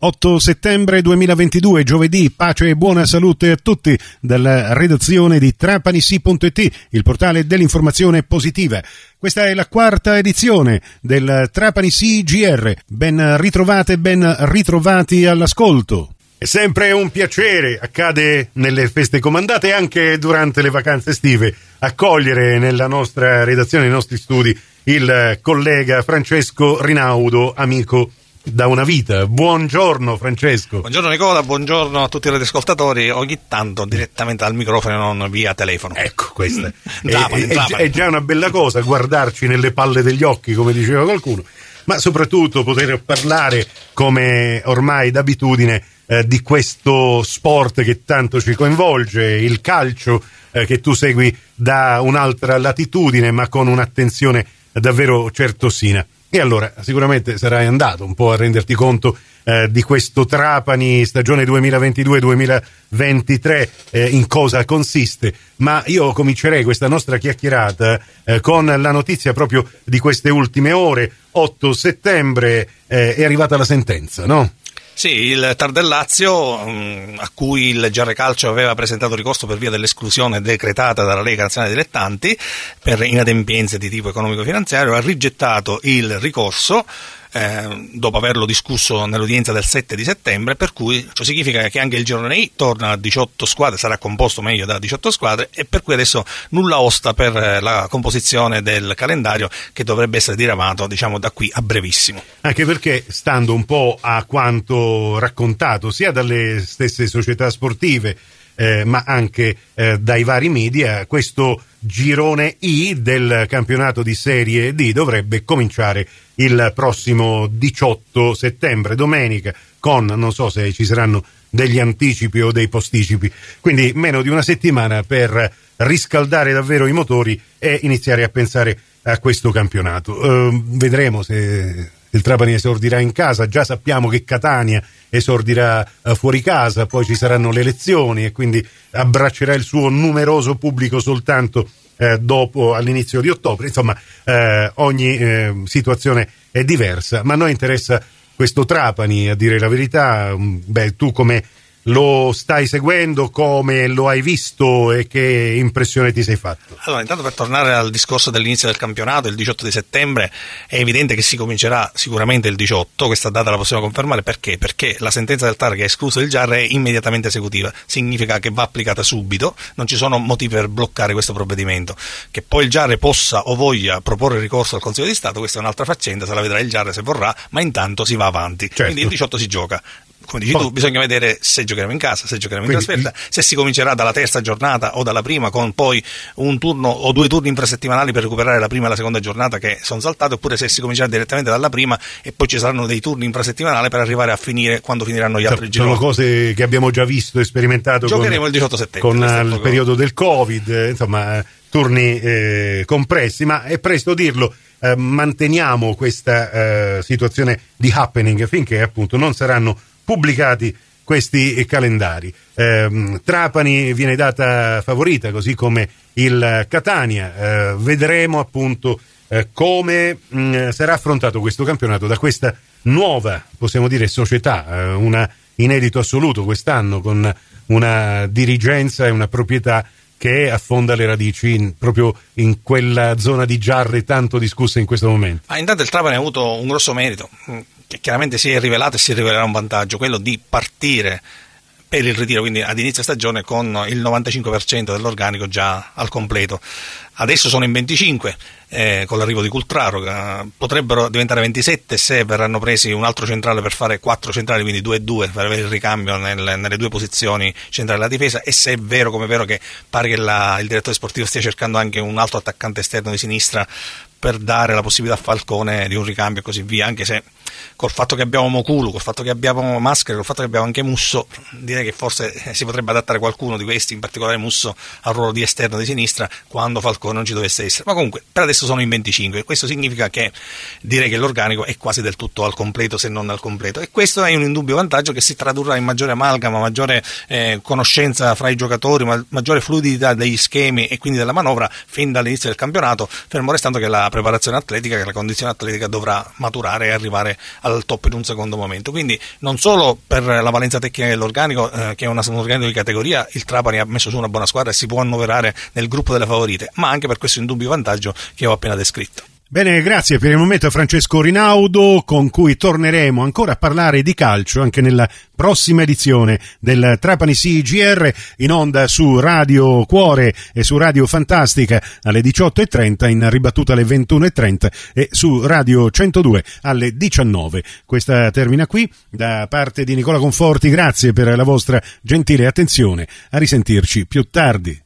8 settembre 2022, giovedì, pace e buona salute a tutti dalla redazione di trapanisi.it, il portale dell'informazione positiva. Questa è la quarta edizione del Trapani CGR. Ben ritrovate, ben ritrovati all'ascolto. È sempre un piacere, accade nelle feste comandate e anche durante le vacanze estive, accogliere nella nostra redazione, nei nostri studi, il collega Francesco Rinaudo, amico da una vita. Buongiorno Francesco. Buongiorno Nicola, buongiorno a tutti gli ascoltatori, ogni tanto direttamente al microfono non via telefono. Ecco, questa è, è, è, è già una bella cosa guardarci nelle palle degli occhi, come diceva qualcuno, ma soprattutto poter parlare come ormai d'abitudine eh, di questo sport che tanto ci coinvolge, il calcio eh, che tu segui da un'altra latitudine ma con un'attenzione davvero certosina. E allora sicuramente sarai andato un po' a renderti conto eh, di questo Trapani stagione 2022-2023 eh, in cosa consiste, ma io comincerei questa nostra chiacchierata eh, con la notizia proprio di queste ultime ore. 8 settembre eh, è arrivata la sentenza, no? Sì, il Tardellazio, mm, a cui il GR Calcio aveva presentato ricorso per via dell'esclusione decretata dalla Lega Nazionale Dilettanti per inadempienze di tipo economico-finanziario, ha rigettato il ricorso eh, dopo averlo discusso nell'udienza del 7 di settembre, per cui ciò significa che anche il girone I torna a 18 squadre, sarà composto meglio da 18 squadre e per cui adesso nulla osta per eh, la composizione del calendario che dovrebbe essere diramato diciamo da qui a brevissimo. Anche perché stando un po' a quanto raccontato sia dalle stesse società sportive eh, ma anche eh, dai vari media, questo girone I del campionato di Serie D dovrebbe cominciare il prossimo 18 settembre, domenica, con non so se ci saranno degli anticipi o dei posticipi, quindi meno di una settimana per riscaldare davvero i motori e iniziare a pensare a questo campionato. Uh, vedremo se il Trapani esordirà in casa, già sappiamo che Catania esordirà uh, fuori casa, poi ci saranno le elezioni e quindi abbraccerà il suo numeroso pubblico soltanto eh, dopo all'inizio di ottobre. Insomma, eh, ogni eh, situazione è diversa, ma a noi interessa questo Trapani, a dire la verità. Mm, beh, tu come lo stai seguendo, come lo hai visto e che impressione ti sei fatto? Allora, intanto per tornare al discorso dell'inizio del campionato, il 18 di settembre, è evidente che si comincerà sicuramente il 18, questa data la possiamo confermare perché? Perché la sentenza del TAR che ha escluso il JAR è immediatamente esecutiva, significa che va applicata subito, non ci sono motivi per bloccare questo provvedimento. Che poi il JAR possa o voglia proporre ricorso al Consiglio di Stato, questa è un'altra faccenda, se la vedrà il JAR se vorrà, ma intanto si va avanti. Certo. Quindi il 18 si gioca come dici Poi, tu, bisogna vedere se giocheremo in casa, se giocheremo in trasferta, se si comincerà dalla terza giornata o dalla prima con poi un turno o due turni infrasettimanali per recuperare la prima e la seconda giornata che sono saltate, oppure se si comincerà direttamente dalla prima e poi ci saranno dei turni infrasettimanali per arrivare a finire quando finiranno gli altri gironi. Sono cose che abbiamo già visto e sperimentato Giocheremo con, il 18 settembre. Con il periodo del Covid, insomma, turni eh, compressi, ma è presto dirlo. Eh, manteniamo questa eh, situazione di happening finché appunto non saranno pubblicati questi calendari. Eh, Trapani viene data favorita, così come il Catania. Eh, vedremo appunto eh, come mh, mm, sarà affrontato questo campionato da questa nuova, possiamo dire, società, eh, una inedito assoluto quest'anno con una dirigenza e una proprietà che affonda le radici in, proprio in quella zona di giarre tanto discussa in questo momento. Ah, intanto il Trapani ha avuto un grosso merito che chiaramente si è rivelato e si rivelerà un vantaggio, quello di partire per il ritiro, quindi ad inizio stagione con il 95% dell'organico già al completo. Adesso sono in 25 eh, con l'arrivo di Cultraro, eh, potrebbero diventare 27 se verranno presi un altro centrale per fare 4 centrali, quindi 2-2 per avere il ricambio nel, nelle due posizioni centrali della difesa e se è vero come è vero che pare che la, il direttore sportivo stia cercando anche un altro attaccante esterno di sinistra per dare la possibilità a Falcone di un ricambio e così via, anche se col fatto che abbiamo Mokulu, col fatto che abbiamo Maschere, col fatto che abbiamo anche Musso, direi che forse eh, si potrebbe adattare qualcuno di questi, in particolare Musso, al ruolo di esterno di sinistra quando Falcone non ci dovesse essere. Ma comunque, per adesso sono in 25, questo significa che direi che l'organico è quasi del tutto al completo, se non al completo. E questo è un indubbio vantaggio che si tradurrà in maggiore amalgama, maggiore eh, conoscenza fra i giocatori, ma, maggiore fluidità degli schemi e quindi della manovra fin dall'inizio del campionato, fermo restando che la preparazione atletica, che la condizione atletica dovrà maturare e arrivare al top in un secondo momento. Quindi non solo per la valenza tecnica dell'organico, eh, che è una, un organico di categoria, il Trapani ha messo su una buona squadra e si può annoverare nel gruppo delle favorite, ma anche per questo indubbio vantaggio che ho appena descritto. Bene, grazie per il momento a Francesco Rinaudo con cui torneremo ancora a parlare di calcio anche nella prossima edizione del Trapani CGR in onda su Radio Cuore e su Radio Fantastica alle 18.30 in ribattuta alle 21.30 e su Radio 102 alle 19. Questa termina qui da parte di Nicola Conforti, grazie per la vostra gentile attenzione, a risentirci più tardi.